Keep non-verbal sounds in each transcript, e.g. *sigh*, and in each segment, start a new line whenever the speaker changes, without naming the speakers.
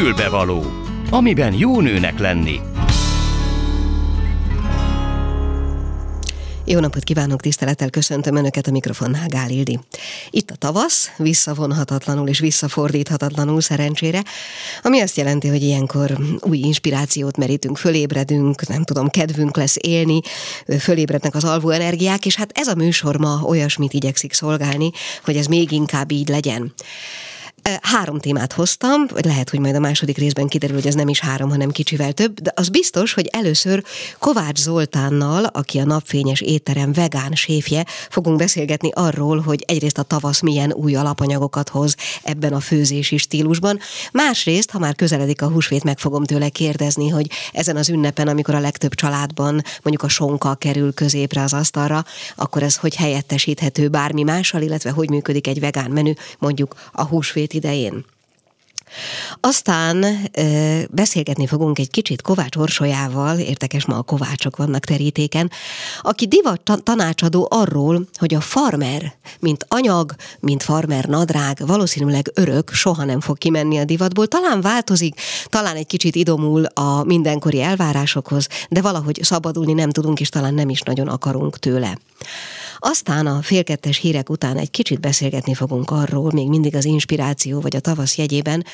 Fülbevaló, amiben jó nőnek lenni.
Jó napot kívánok, tisztelettel köszöntöm Önöket a mikrofonnál, Gál Ildi. Itt a tavasz, visszavonhatatlanul és visszafordíthatatlanul szerencsére, ami azt jelenti, hogy ilyenkor új inspirációt merítünk, fölébredünk, nem tudom, kedvünk lesz élni, fölébrednek az alvó energiák, és hát ez a műsor ma olyasmit igyekszik szolgálni, hogy ez még inkább így legyen. Három témát hoztam, vagy lehet, hogy majd a második részben kiderül, hogy ez nem is három, hanem kicsivel több, de az biztos, hogy először Kovács Zoltánnal, aki a napfényes étterem vegán séfje, fogunk beszélgetni arról, hogy egyrészt a tavasz milyen új alapanyagokat hoz ebben a főzési stílusban, másrészt, ha már közeledik a húsvét, meg fogom tőle kérdezni, hogy ezen az ünnepen, amikor a legtöbb családban mondjuk a sonka kerül középre az asztalra, akkor ez hogy helyettesíthető bármi mással, illetve hogy működik egy vegán menü, mondjuk a húsvét hét idején. Aztán ö, beszélgetni fogunk egy kicsit Kovács Orsolyával, értekes ma a kovácsok vannak terítéken, aki divat tanácsadó arról, hogy a farmer, mint anyag, mint farmer nadrág, valószínűleg örök, soha nem fog kimenni a divatból. Talán változik, talán egy kicsit idomul a mindenkori elvárásokhoz, de valahogy szabadulni nem tudunk, és talán nem is nagyon akarunk tőle. Aztán a félkettes hírek után egy kicsit beszélgetni fogunk arról, még mindig az inspiráció vagy a tavasz jegyében,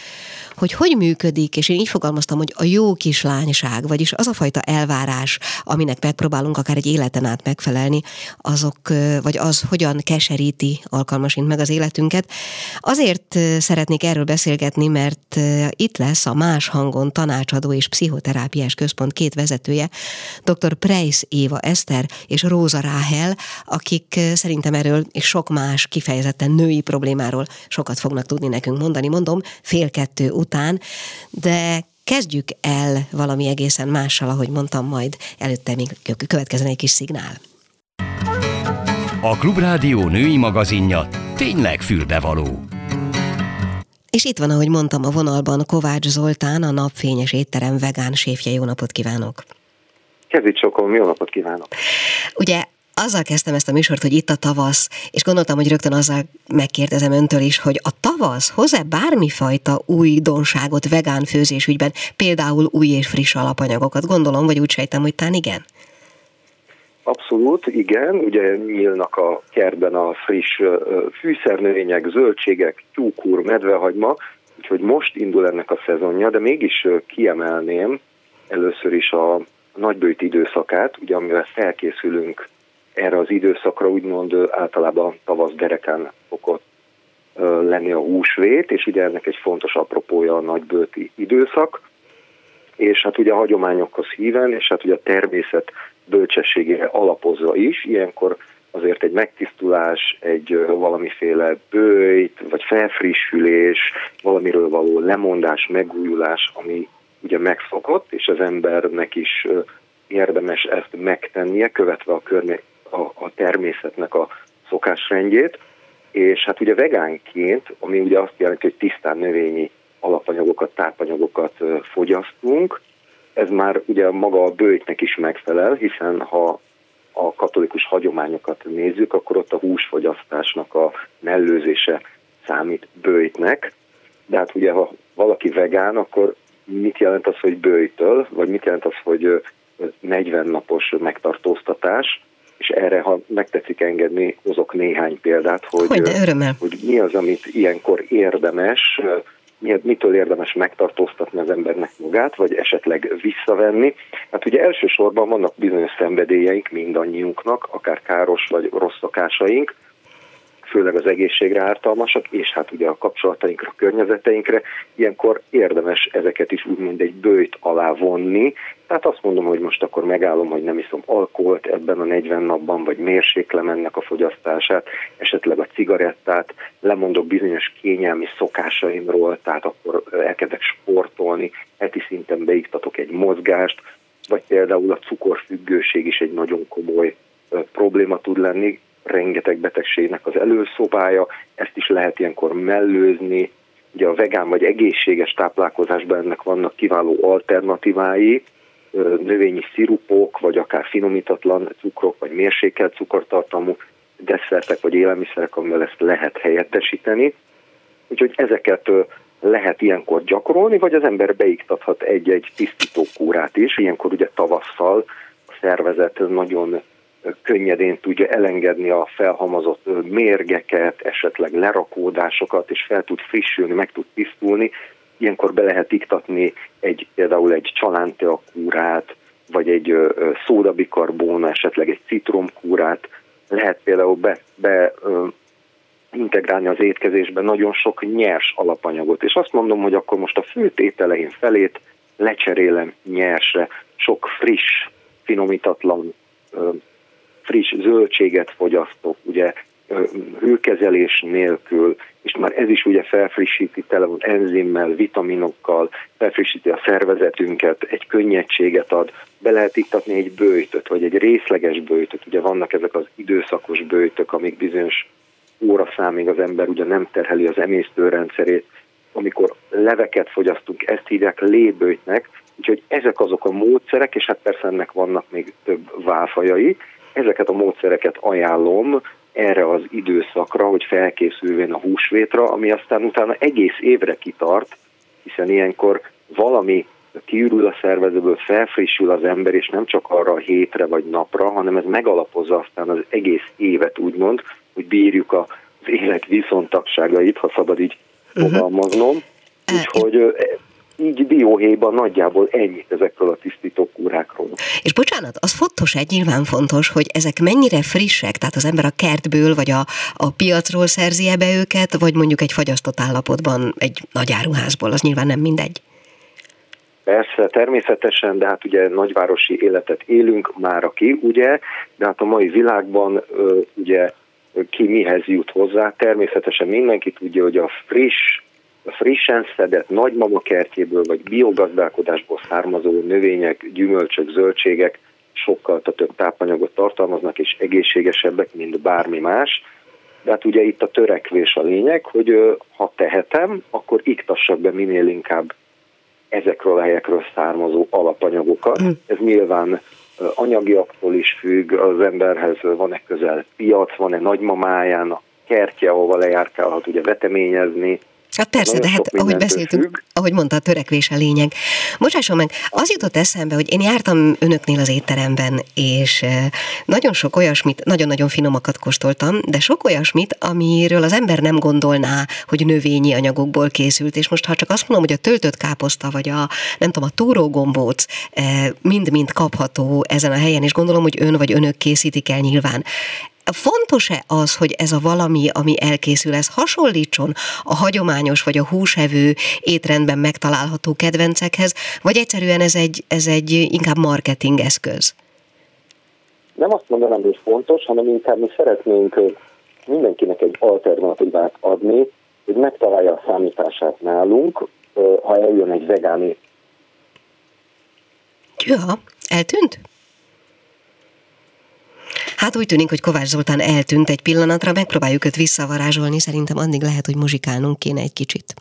hogy hogy működik, és én így fogalmaztam, hogy a jó kislányság, vagyis az a fajta elvárás, aminek megpróbálunk akár egy életen át megfelelni, azok, vagy az hogyan keseríti alkalmasint meg az életünket. Azért szeretnék erről beszélgetni, mert itt lesz a Más Hangon tanácsadó és pszichoterápiás központ két vezetője, dr. Preis Éva Eszter és Róza Ráhel, akik szerintem erről és sok más kifejezetten női problémáról sokat fognak tudni nekünk mondani. Mondom, fél kettő után, de kezdjük el valami egészen mással, ahogy mondtam, majd előtte még következzen egy kis szignál.
A Klubrádió női magazinja tényleg fülbevaló.
És itt van, ahogy mondtam, a vonalban Kovács Zoltán, a Napfényes Étterem vegán séfje. Jó napot kívánok!
Kezdjük sokom, jó napot kívánok!
Ugye azzal kezdtem ezt a műsort, hogy itt a tavasz, és gondoltam, hogy rögtön azzal megkérdezem öntől is, hogy a tavasz hoz-e bármifajta új donságot vegán főzés ügyben, például új és friss alapanyagokat? Gondolom, vagy úgy sejtem, hogy tán igen?
Abszolút, igen. Ugye nyílnak a kertben a friss fűszernövények, zöldségek, tyúkúr, medvehagyma, úgyhogy most indul ennek a szezonja, de mégis kiemelném először is a nagybőjt időszakát, ugye amivel felkészülünk erre az időszakra úgymond általában tavasz dereken szokott lenni a húsvét, és ugye ennek egy fontos apropója a nagybőti időszak, és hát ugye a hagyományokhoz híven, és hát ugye a természet bölcsességére alapozva is, ilyenkor azért egy megtisztulás, egy valamiféle bőjt, vagy felfrissülés, valamiről való lemondás, megújulás, ami ugye megszokott, és az embernek is érdemes ezt megtennie, követve a környezet a, a természetnek a szokásrendjét, és hát ugye vegánként, ami ugye azt jelenti, hogy tisztán növényi alapanyagokat, tápanyagokat fogyasztunk, ez már ugye maga a bőjtnek is megfelel, hiszen ha a katolikus hagyományokat nézzük, akkor ott a húsfogyasztásnak a mellőzése számít bőjtnek, de hát ugye ha valaki vegán, akkor mit jelent az, hogy bőjtől, vagy mit jelent az, hogy 40 napos megtartóztatás, és erre, ha megtetszik engedni, hozok néhány példát, hogy,
hogy,
hogy mi az, amit ilyenkor érdemes, mitől érdemes megtartóztatni az embernek magát, vagy esetleg visszavenni. Hát ugye elsősorban vannak bizonyos szenvedélyeink mindannyiunknak, akár káros vagy rossz szokásaink, főleg az egészségre ártalmasak, és hát ugye a kapcsolatainkra, a környezeteinkre, ilyenkor érdemes ezeket is úgymond egy bőjt alá vonni. Tehát azt mondom, hogy most akkor megállom, hogy nem iszom alkoholt ebben a 40 napban, vagy mérséklem ennek a fogyasztását, esetleg a cigarettát, lemondok bizonyos kényelmi szokásaimról, tehát akkor elkezdek sportolni, heti szinten beiktatok egy mozgást, vagy például a cukorfüggőség is egy nagyon komoly probléma tud lenni, rengeteg betegségnek az előszobája, ezt is lehet ilyenkor mellőzni. Ugye a vegán vagy egészséges táplálkozásban ennek vannak kiváló alternatívái, növényi szirupok, vagy akár finomítatlan cukrok, vagy mérsékelt cukortartalmú desszertek vagy élelmiszerek, amivel ezt lehet helyettesíteni. Úgyhogy ezeket lehet ilyenkor gyakorolni, vagy az ember beiktathat egy-egy tisztítókúrát is. Ilyenkor ugye tavasszal a szervezet nagyon könnyedén tudja elengedni a felhamazott mérgeket, esetleg lerakódásokat, és fel tud frissülni, meg tud tisztulni. Ilyenkor be lehet iktatni egy, például egy csalánteakúrát, vagy egy szódabikarbóna, esetleg egy citromkúrát. Lehet például be, be integrálni az étkezésbe nagyon sok nyers alapanyagot. És azt mondom, hogy akkor most a főtételein felét lecserélem nyersre, sok friss, finomítatlan, friss zöldséget fogyasztok, ugye hőkezelés nélkül, és már ez is ugye felfrissíti tele van enzimmel, vitaminokkal, felfrissíti a szervezetünket, egy könnyedséget ad, be lehet iktatni egy bőjtöt, vagy egy részleges bőjtöt, ugye vannak ezek az időszakos bőjtök, amik bizonyos óra számig az ember ugye nem terheli az emésztőrendszerét, amikor leveket fogyasztunk, ezt hívják lébőjtnek, úgyhogy ezek azok a módszerek, és hát persze ennek vannak még több válfajai, ezeket a módszereket ajánlom erre az időszakra, hogy felkészülvén a húsvétra, ami aztán utána egész évre kitart, hiszen ilyenkor valami kiürül a szervezetből, felfrissül az ember, és nem csak arra a hétre vagy napra, hanem ez megalapozza aztán az egész évet, úgymond, hogy bírjuk az élet viszontagságait, ha szabad így uh-huh. fogalmaznom. Úgyhogy így dióhéjban nagyjából ennyit ezekről a tisztító kúrákról.
És bocsánat, az fontos, egy nyilván fontos, hogy ezek mennyire frissek, tehát az ember a kertből vagy a, a piacról szerzi be őket, vagy mondjuk egy fagyasztott állapotban egy nagy áruházból, az nyilván nem mindegy.
Persze, természetesen, de hát ugye nagyvárosi életet élünk már aki, ugye, de hát a mai világban ugye ki mihez jut hozzá. Természetesen mindenki tudja, hogy a friss, a frissen szedett nagymama kertjéből vagy biogazdálkodásból származó növények, gyümölcsök, zöldségek sokkal több tápanyagot tartalmaznak és egészségesebbek, mint bármi más. De hát ugye itt a törekvés a lényeg, hogy ha tehetem, akkor iktassak be minél inkább ezekről a helyekről származó alapanyagokat. Hm. Ez nyilván anyagiaktól is függ, az emberhez van-e közel piac, van-e nagymamáján, kertje, ahova lejárkálhat ugye veteményezni,
Hát persze, de hát ahogy beszéltünk, függ. ahogy mondta, a törekvés a lényeg. Bocsásson meg, az jutott eszembe, hogy én jártam önöknél az étteremben, és nagyon sok olyasmit, nagyon-nagyon finomakat kóstoltam, de sok olyasmit, amiről az ember nem gondolná, hogy növényi anyagokból készült, és most ha csak azt mondom, hogy a töltött káposzta, vagy a nem tudom, a túrógombóc mind-mind kapható ezen a helyen, és gondolom, hogy ön vagy önök készítik el nyilván. Fontos-e az, hogy ez a valami, ami elkészül, ez hasonlítson a hagyományos vagy a húsevő étrendben megtalálható kedvencekhez, vagy egyszerűen ez egy, ez egy inkább marketing eszköz?
Nem azt mondanám, hogy fontos, hanem inkább mi szeretnénk mindenkinek egy alternatívát adni, hogy megtalálja a számítását nálunk, ha eljön egy vegán
Ja, eltűnt? Hát úgy tűnik, hogy Kovács Zoltán eltűnt egy pillanatra, megpróbáljuk őt visszavarázsolni, szerintem addig lehet, hogy muzsikálnunk kéne egy kicsit.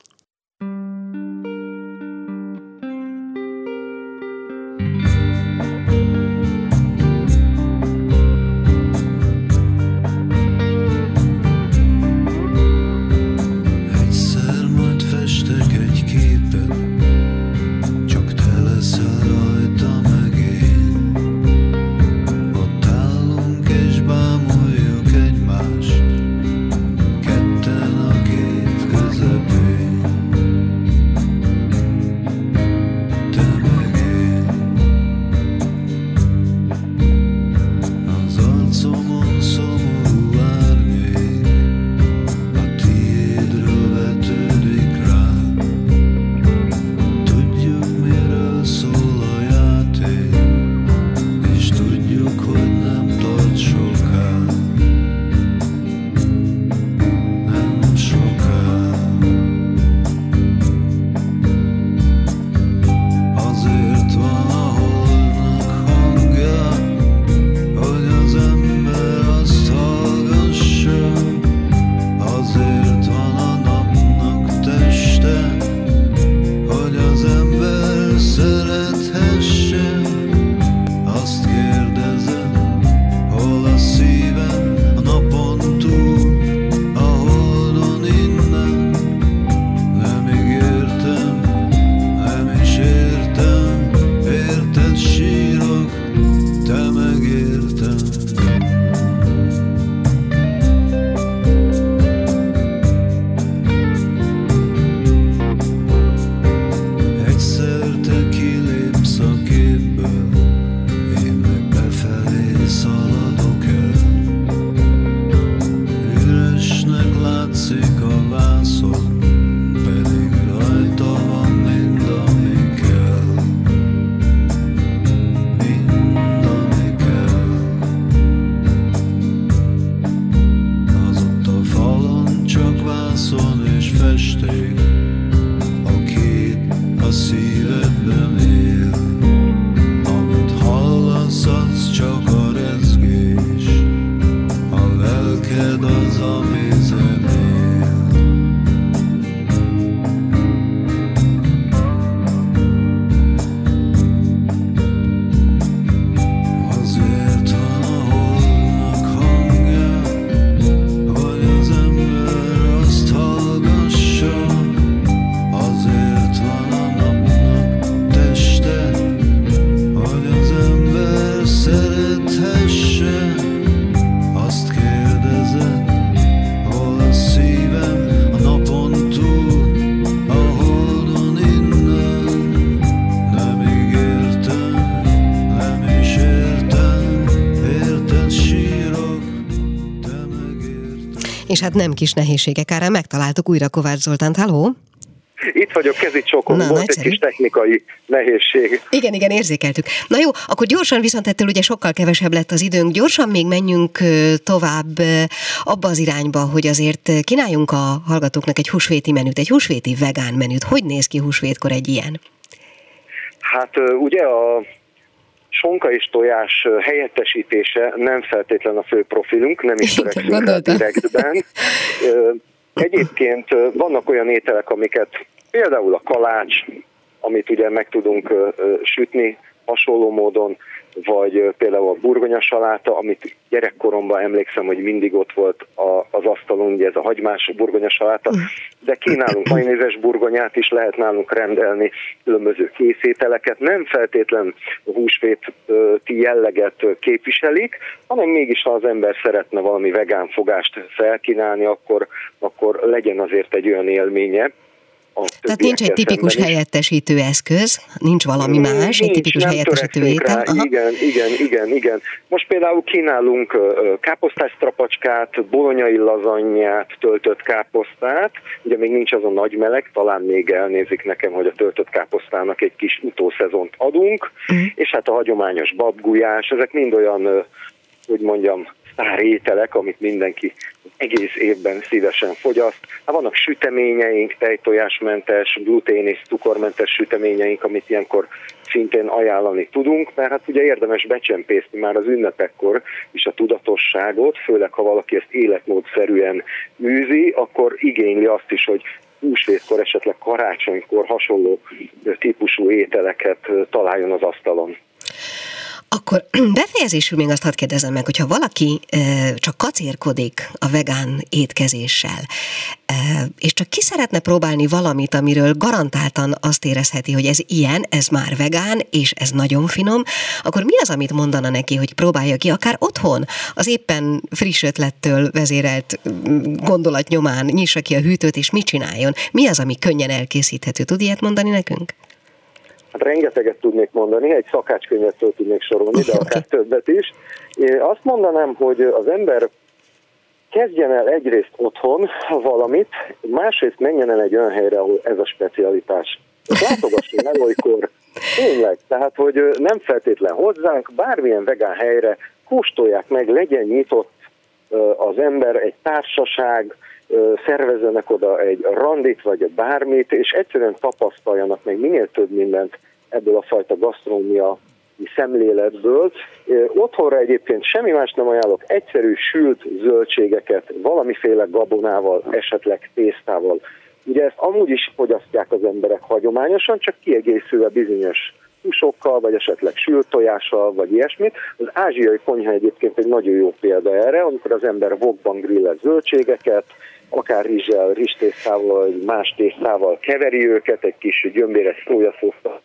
Hát nem kis nehézségek árán megtaláltuk újra Kovács Zoltánt. Halló!
Itt vagyok, kezit csokom, Na, volt nagyszerű. egy kis technikai nehézség.
Igen, igen, érzékeltük. Na jó, akkor gyorsan viszont ettől ugye sokkal kevesebb lett az időnk. Gyorsan még menjünk tovább abba az irányba, hogy azért kínáljunk a hallgatóknak egy húsvéti menüt, egy húsvéti vegán menüt. Hogy néz ki húsvétkor egy ilyen?
Hát ugye a sonka és tojás helyettesítése nem feltétlen a fő profilunk, nem is törekszünk direktben. Egyébként vannak olyan ételek, amiket például a kalács, amit ugye meg tudunk sütni hasonló módon, vagy például a burgonya saláta, amit gyerekkoromban emlékszem, hogy mindig ott volt a, az asztalon, ugye ez a hagymás burgonya saláta, de kínálunk majnézes burgonyát is, lehet nálunk rendelni különböző készételeket, nem feltétlen húsvéti jelleget képviselik, hanem mégis ha az ember szeretne valami vegán fogást felkínálni, akkor, akkor legyen azért egy olyan élménye,
tehát nincs egy tipikus helyettesítő eszköz, nincs valami más, nincs, egy tipikus helyettesítő étel.
Igen, igen, igen, igen. Most például kínálunk káposztás trapacskát, bolonyai lazanyát, töltött káposztát, ugye még nincs az a nagy meleg, talán még elnézik nekem, hogy a töltött káposztának egy kis utószezont adunk, uh-huh. és hát a hagyományos babgulyás, ezek mind olyan, hogy mondjam, sztár ételek, amit mindenki egész évben szívesen fogyaszt. Hát vannak süteményeink, tejtojásmentes, glutén és cukormentes süteményeink, amit ilyenkor szintén ajánlani tudunk, mert hát ugye érdemes becsempészni már az ünnepekkor is a tudatosságot, főleg ha valaki ezt életmódszerűen űzi, akkor igényli azt is, hogy húsvétkor, esetleg karácsonykor hasonló típusú ételeket találjon az asztalon.
Akkor *clears throat* befejezésül még azt hadd kérdezem meg, hogyha valaki csak kacérkodik a vegán étkezéssel, és csak ki szeretne próbálni valamit, amiről garantáltan azt érezheti, hogy ez ilyen, ez már vegán, és ez nagyon finom, akkor mi az, amit mondana neki, hogy próbálja ki akár otthon, az éppen friss ötlettől vezérelt gondolat nyomán nyissa ki a hűtőt, és mit csináljon? Mi az, ami könnyen elkészíthető? Tud ilyet mondani nekünk?
Hát rengeteget tudnék mondani, egy szakácskönyvet föl tudnék sorolni, de akár *laughs* többet is. Én azt mondanám, hogy az ember kezdjen el egyrészt otthon valamit, másrészt menjen el egy olyan helyre, ahol ez a specialitás. Látogasson el olykor, tényleg, tehát hogy nem feltétlen hozzánk, bármilyen vegán helyre kóstolják meg, legyen nyitott az ember, egy társaság, szervezzenek oda egy randit vagy bármit, és egyszerűen tapasztaljanak meg minél több mindent ebből a fajta gasztronómia szemléletből. Otthonra egyébként semmi más nem ajánlok, egyszerű sült zöldségeket, valamiféle gabonával, esetleg tésztával. Ugye ezt amúgy is fogyasztják az emberek hagyományosan, csak kiegészülve bizonyos húsokkal, vagy esetleg sült tojással, vagy ilyesmit. Az ázsiai konyha egyébként egy nagyon jó példa erre, amikor az ember vokban grillel zöldségeket, akár rizsel, rizstésztával, vagy más tésztával keveri őket, egy kis gyömbéres szójaszósztal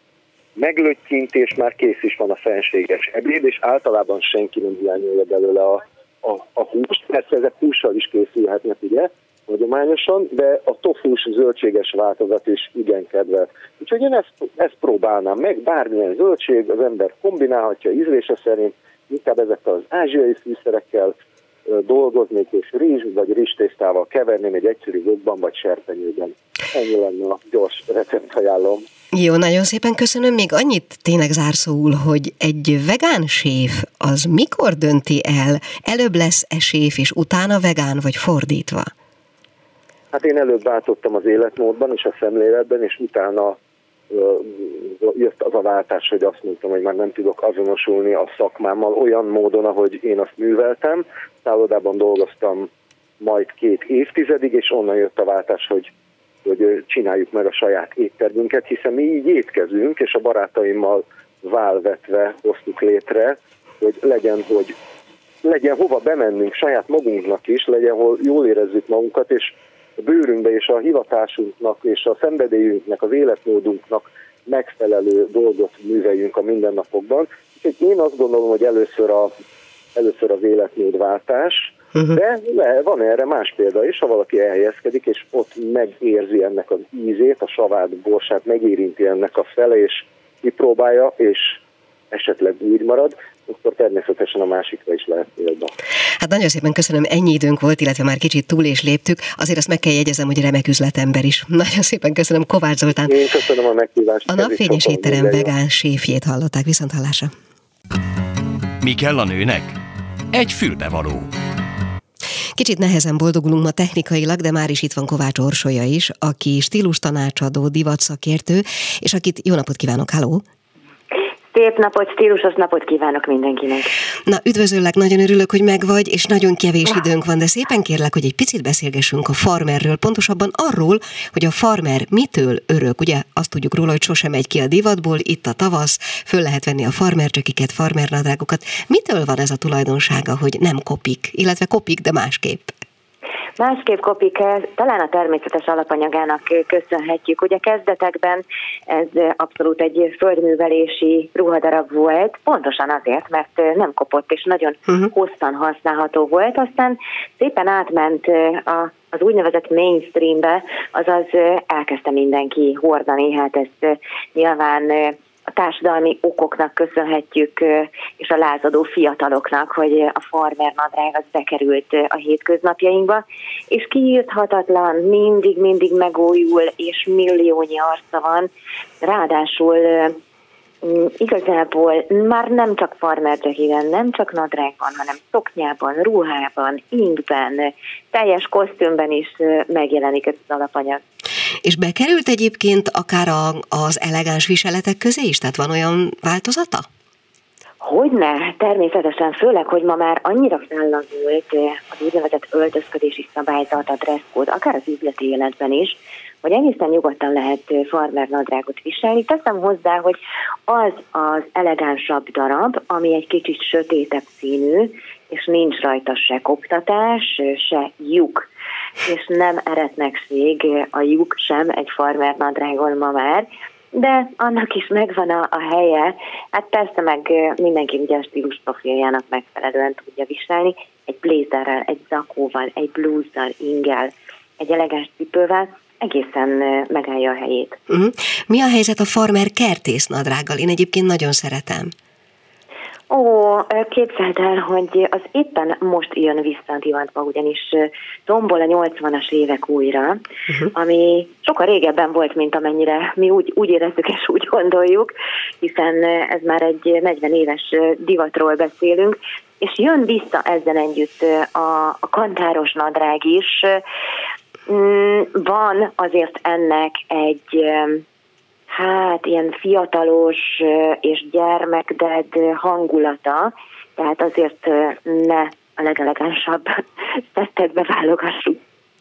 meglöttyint, és már kész is van a fenséges ebéd, és általában senki nem hiányolja belőle a, a, a húst. Persze ezek hússal is készülhetnek, ugye, hagyományosan, de a tofus zöldséges változat is igen kedvel. Úgyhogy én ezt, ezt próbálnám meg, bármilyen zöldség, az ember kombinálhatja ízlése szerint, inkább ezekkel az ázsiai fűszerekkel, dolgoznék, és rizs vagy rizstésztával keverném egy egyszerű vokban vagy serpenyőben. Ennyi lenne a gyors recept ajánlom.
Jó, nagyon szépen köszönöm. Még annyit tényleg zárszóul, hogy egy vegán séf az mikor dönti el, előbb lesz-e séf, és utána vegán, vagy fordítva?
Hát én előbb váltottam az életmódban és a szemléletben, és utána jött az a váltás, hogy azt mondtam, hogy már nem tudok azonosulni a szakmámmal olyan módon, ahogy én azt műveltem. Szállodában dolgoztam majd két évtizedig, és onnan jött a váltás, hogy, hogy csináljuk meg a saját éttermünket, hiszen mi így étkezünk, és a barátaimmal válvetve hoztuk létre, hogy legyen, hogy legyen hova bemennünk saját magunknak is, legyen hol jól érezzük magunkat, és bőrünkbe és a hivatásunknak és a szenvedélyünknek, az életmódunknak megfelelő dolgot műveljünk a mindennapokban. Úgyhogy én azt gondolom, hogy először, a, először az életmódváltás, uh-huh. de le, van erre más példa is, ha valaki elhelyezkedik, és ott megérzi ennek az ízét, a savát, borsát, megérinti ennek a fele, és kipróbálja, és esetleg úgy marad, akkor természetesen a másikra is lehet példa.
Hát nagyon szépen köszönöm, ennyi időnk volt, illetve már kicsit túl és léptük. Azért azt meg kell jegyezem, hogy remek üzletember is. *laughs* Nagyon szépen köszönöm Kovács Zoltán.
Én köszönöm a meghívást.
A napfényes étterem vegán séfjét hallották. Viszont hallásra.
Mi kell a nőnek? Egy fülbevaló.
Kicsit nehezen boldogulunk ma technikailag, de már is itt van Kovács Orsolya is, aki stílus tanácsadó, divatszakértő, és akit jó napot kívánok, háló!
Szép napot, stílusos napot kívánok mindenkinek.
Na, üdvözöllek, nagyon örülök, hogy megvagy, és nagyon kevés időnk van, de szépen kérlek, hogy egy picit beszélgessünk a farmerről, pontosabban arról, hogy a farmer mitől örök. Ugye azt tudjuk róla, hogy sosem megy ki a divatból, itt a tavasz, föl lehet venni a farmercsekiket, farmernadrágokat. Mitől van ez a tulajdonsága, hogy nem kopik, illetve kopik, de másképp?
Másképp kopik ez, talán a természetes alapanyagának köszönhetjük. Ugye kezdetekben ez abszolút egy földművelési ruhadarab volt, pontosan azért, mert nem kopott és nagyon uh-huh. hosszan használható volt, aztán szépen átment a az úgynevezett mainstreambe, azaz elkezdte mindenki hordani, hát ezt nyilván a társadalmi okoknak köszönhetjük, és a lázadó fiataloknak, hogy a farmer nadrág az bekerült a hétköznapjainkba, és kiírthatatlan, mindig-mindig megújul, és milliónyi arca van. Ráadásul igazából már nem csak farmer nem csak nadrágban, hanem szoknyában, ruhában, inkben, teljes kosztümben is megjelenik ez az alapanyag.
És bekerült egyébként akár a, az elegáns viseletek közé is? Tehát van olyan változata?
Hogyne, természetesen, főleg, hogy ma már annyira fellazult az úgynevezett öltözködési szabályzat, a dresszkód, akár az üzleti életben is, hogy egészen nyugodtan lehet farmer nadrágot viselni. Teszem hozzá, hogy az az elegánsabb darab, ami egy kicsit sötétebb színű, és nincs rajta se koptatás, se lyuk és nem eretnekség a lyuk sem egy farmer nadrágon ma már, de annak is megvan a, a helye. Hát persze meg mindenki ugye a stílus profiljának megfelelően tudja viselni, egy blézerrel, egy zakóval, egy blúzzal, ingel, egy elegáns cipővel, egészen megállja a helyét.
Uh-huh. Mi a helyzet a farmer kertész nadrággal? Én egyébként nagyon szeretem.
Ó, képzeld el, hogy az éppen most jön vissza a divatba, ugyanis tombol a 80-as évek újra, uh-huh. ami sokkal régebben volt, mint amennyire mi úgy, úgy érezzük és úgy gondoljuk, hiszen ez már egy 40 éves divatról beszélünk, és jön vissza ezzel együtt a, a kantáros nadrág is. Mm, van azért ennek egy hát ilyen fiatalos és gyermekded hangulata, tehát azért ne a legelegánsabb *laughs* tettetbe válogassuk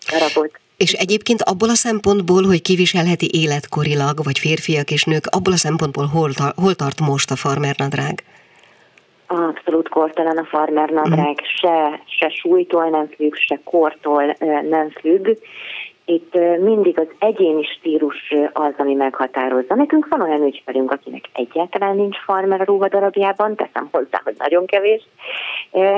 darabot.
És egyébként abból a szempontból, hogy kiviselheti életkorilag, vagy férfiak és nők, abból a szempontból hol, hol tart most a farmernadrág?
Abszolút kortalan a farmernadrág, mm. se, se súlytól nem függ, se kortól nem függ, itt mindig az egyéni stílus az, ami meghatározza. Nekünk van olyan ügyfelünk, akinek egyáltalán nincs farmer a ruhadarabjában, teszem hozzá, hogy nagyon kevés,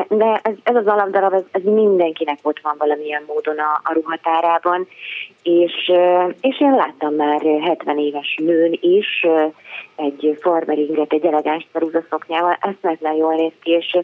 de ez, ez az alapdarab, ez, ez mindenkinek ott van valamilyen módon a, a ruhatárában, és, és én láttam már 70 éves nőn is egy farmeringet, egy elegáns szoknyával, eszmetlen jól néz ki, és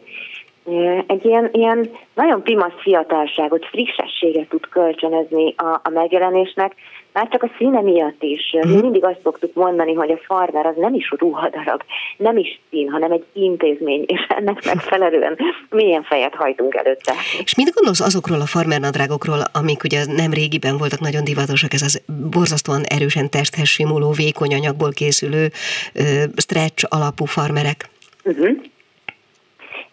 egy ilyen, ilyen nagyon pimasz fiatalságot, frissességet tud kölcsönözni a, a megjelenésnek, már csak a színe miatt is. Mi mhm. mindig azt szoktuk mondani, hogy a farmer az nem is ruhadarab, nem is szín, hanem egy intézmény, és ennek megfelelően milyen fejet hajtunk előtte.
És mit gondolsz azokról a farmer nadrágokról, amik ugye nem régiben voltak nagyon divatosak, ez az borzasztóan erősen testhez simuló, vékony anyagból készülő stretch alapú farmerek? Uh-huh.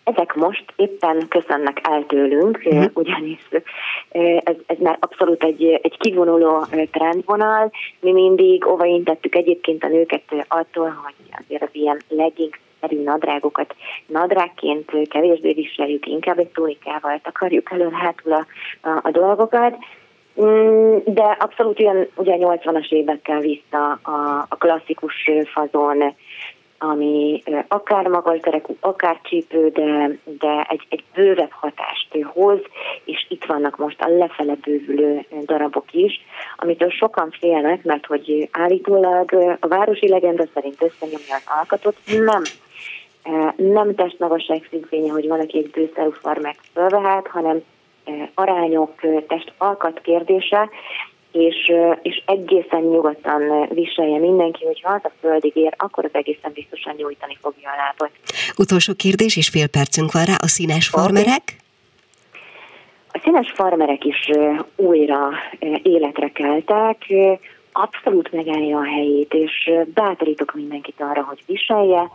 Ezek most éppen köszönnek el tőlünk, uh-huh. ugyanis ez, ez már abszolút egy, egy kivonuló trendvonal. Mi mindig óvaintettük egyébként a nőket attól, hogy azért az ilyen leggings szerű nadrágokat nadrágként kevésbé viseljük, inkább egy tunikával takarjuk elő hátul a, a, a dolgokat. Mm, de abszolút olyan ugye 80-as évekkel vissza a, a klasszikus fazon ami akár magasderekú, akár csípő, de, de egy, egy bővebb hatást hoz, és itt vannak most a lefele bővülő darabok is, amitől sokan félnek, mert hogy állítólag a városi legenda szerint összenyomja az alkatot, nem nem testmagasság szintfénye, hogy valaki egy bőszerű farmát fölvehet, hanem arányok, test alkat kérdése, és, és egészen nyugodtan viselje mindenki, hogyha az a földig ér, akkor az egészen biztosan nyújtani fogja a lábat.
Utolsó kérdés, és fél percünk van rá, a színes farmerek?
A színes farmerek is újra életre keltek, abszolút megállja a helyét, és bátorítok mindenkit arra, hogy viselje.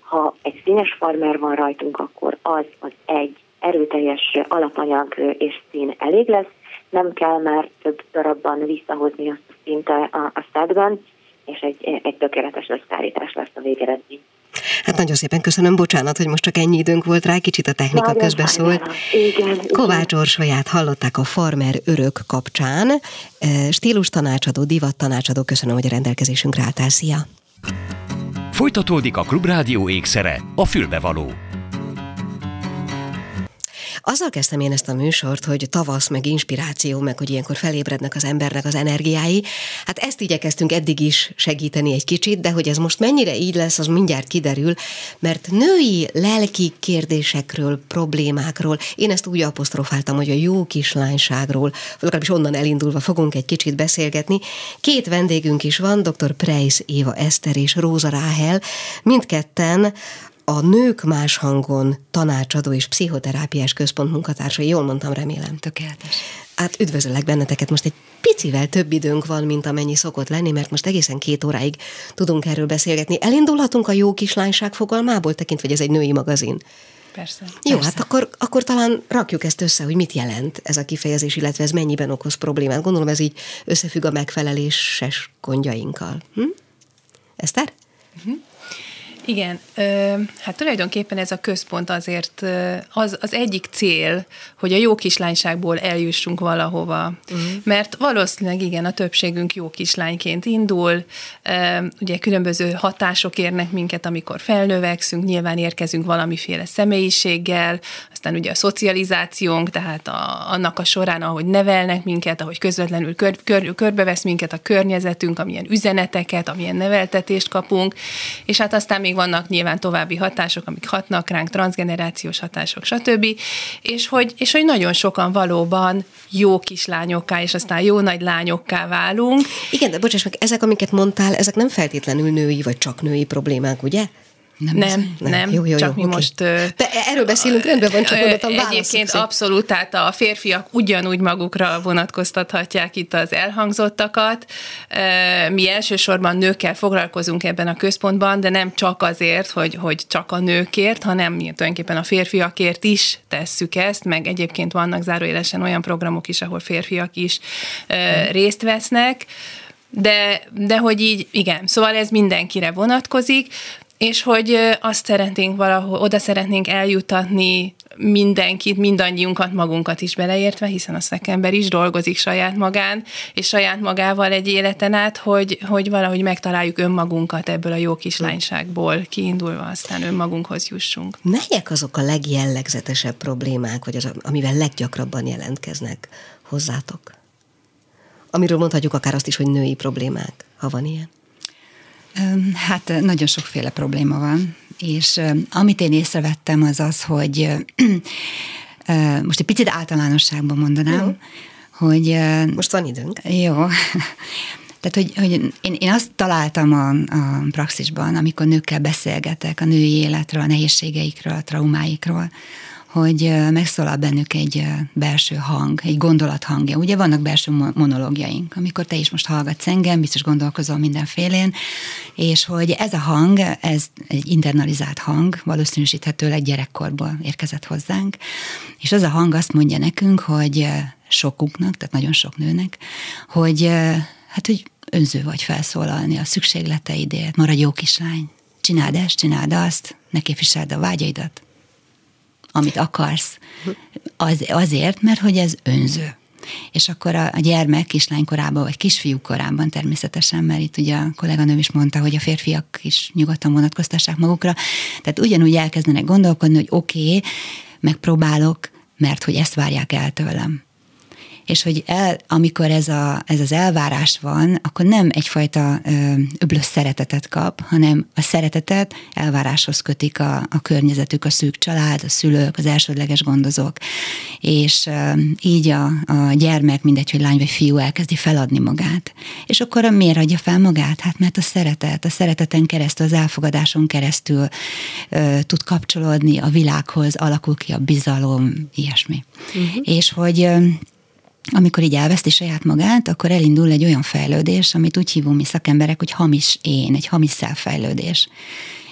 Ha egy színes farmer van rajtunk, akkor az az egy erőteljes alapanyag és szín elég lesz, nem kell már több darabban visszahozni azt a szinte a, a szedben, és egy, egy tökéletes összeállítás lesz a végeredmény.
Hát nagyon szépen köszönöm, bocsánat, hogy most csak ennyi időnk volt rá, kicsit a technika Nagyon közbeszólt.
Igen,
Kovács Orsolyát hallották a Farmer örök kapcsán. Stílus tanácsadó, divat tanácsadó, köszönöm, hogy a rendelkezésünkre álltál. Szia!
Folytatódik a Klubrádió ékszere, a fülbevaló.
Azzal kezdtem én ezt a műsort, hogy tavasz, meg inspiráció, meg hogy ilyenkor felébrednek az embernek az energiái. Hát ezt igyekeztünk eddig is segíteni egy kicsit, de hogy ez most mennyire így lesz, az mindjárt kiderül, mert női lelki kérdésekről, problémákról, én ezt úgy apostrofáltam, hogy a jó kislányságról, legalábbis onnan elindulva fogunk egy kicsit beszélgetni. Két vendégünk is van, dr. Preis Éva Eszter és Róza Ráhel, mindketten a Nők Más Hangon tanácsadó és pszichoterápiás központ munkatársai. Jól mondtam, remélem.
Tökéletes.
Hát üdvözöllek benneteket. Most egy picivel több időnk van, mint amennyi szokott lenni, mert most egészen két óráig tudunk erről beszélgetni. Elindulhatunk a jó kislányság fogalmából, tekintve, hogy ez egy női magazin.
Persze.
Jó,
persze.
hát akkor, akkor talán rakjuk ezt össze, hogy mit jelent ez a kifejezés, illetve ez mennyiben okoz problémát. Gondolom ez így összefügg a megfeleléses gondjainkkal. Hm? Eszter? Uh-huh.
Igen, hát tulajdonképpen ez a központ azért az, az egyik cél, hogy a jó kislányságból eljussunk valahova. Uh-huh. Mert valószínűleg igen, a többségünk jó kislányként indul, ugye különböző hatások érnek minket, amikor felnövekszünk, nyilván érkezünk valamiféle személyiséggel, aztán ugye a szocializációnk, tehát a, annak a során, ahogy nevelnek minket, ahogy közvetlenül kör, kör, körbevesz minket a környezetünk, amilyen üzeneteket, amilyen neveltetést kapunk, és hát aztán még vannak nyilván további hatások, amik hatnak ránk, transgenerációs hatások, stb. És hogy, és hogy nagyon sokan valóban jó kislányokká, és aztán jó nagy lányokká válunk.
Igen, de bocsáss meg, ezek, amiket mondtál, ezek nem feltétlenül női vagy csak női problémák, ugye?
Nem, nem, nem, nem. Jó, jó, csak jó, mi okay. most...
De erről beszélünk, rendben van, csak mondtam
Egyébként abszolút, tehát a férfiak ugyanúgy magukra vonatkoztathatják itt az elhangzottakat. Mi elsősorban nőkkel foglalkozunk ebben a központban, de nem csak azért, hogy, hogy csak a nőkért, hanem tulajdonképpen a férfiakért is tesszük ezt, meg egyébként vannak zárójelesen olyan programok is, ahol férfiak is részt vesznek, de, de hogy így, igen, szóval ez mindenkire vonatkozik és hogy azt szeretnénk valahol, oda szeretnénk eljutatni mindenkit, mindannyiunkat, magunkat is beleértve, hiszen a szekember is dolgozik saját magán, és saját magával egy életen át, hogy, hogy valahogy megtaláljuk önmagunkat ebből a jó kislányságból kiindulva, aztán önmagunkhoz jussunk.
Melyek azok a legjellegzetesebb problémák, vagy az, amivel leggyakrabban jelentkeznek hozzátok? Amiről mondhatjuk akár azt is, hogy női problémák, ha van ilyen.
Hát nagyon sokféle probléma van. És amit én észrevettem, az az, hogy *clears throat* most egy picit általánosságban mondanám, jó. hogy...
Most van időnk.
Jó. *laughs* Tehát, hogy, hogy én, én azt találtam a, a praxisban, amikor nőkkel beszélgetek a női életről, a nehézségeikről, a traumáikról, hogy megszólal bennük egy belső hang, egy gondolat hangja. Ugye vannak belső monológiaink, amikor te is most hallgatsz engem, biztos gondolkozol mindenfélén, és hogy ez a hang, ez egy internalizált hang, valószínűsíthetőleg gyerekkorból érkezett hozzánk, és az a hang azt mondja nekünk, hogy sokuknak, tehát nagyon sok nőnek, hogy hát, hogy önző vagy felszólalni a szükségleteidért, maradj jó kislány, csináld ezt, csináld azt, ne képviseld a vágyaidat, amit akarsz, az, azért, mert hogy ez önző. És akkor a, a gyermek kislánykorában, vagy kisfiú korában természetesen, mert itt ugye a kolléganőm is mondta, hogy a férfiak is nyugodtan vonatkoztassák magukra, tehát ugyanúgy elkezdenek gondolkodni, hogy oké, okay, megpróbálok, mert hogy ezt várják el tőlem és hogy el, amikor ez, a, ez az elvárás van, akkor nem egyfajta öblös szeretetet kap, hanem a szeretetet elváráshoz kötik a, a környezetük, a szűk család, a szülők, az elsődleges gondozók, és ö, így a, a gyermek, mindegy, hogy lány vagy fiú elkezdi feladni magát. És akkor miért adja fel magát? Hát mert a szeretet, a szereteten keresztül, az elfogadáson keresztül ö, tud kapcsolódni a világhoz, alakul ki a bizalom, ilyesmi. Uh-huh. És hogy amikor így elveszti saját magát, akkor elindul egy olyan fejlődés, amit úgy hívunk mi szakemberek, hogy hamis én, egy hamis szelfejlődés.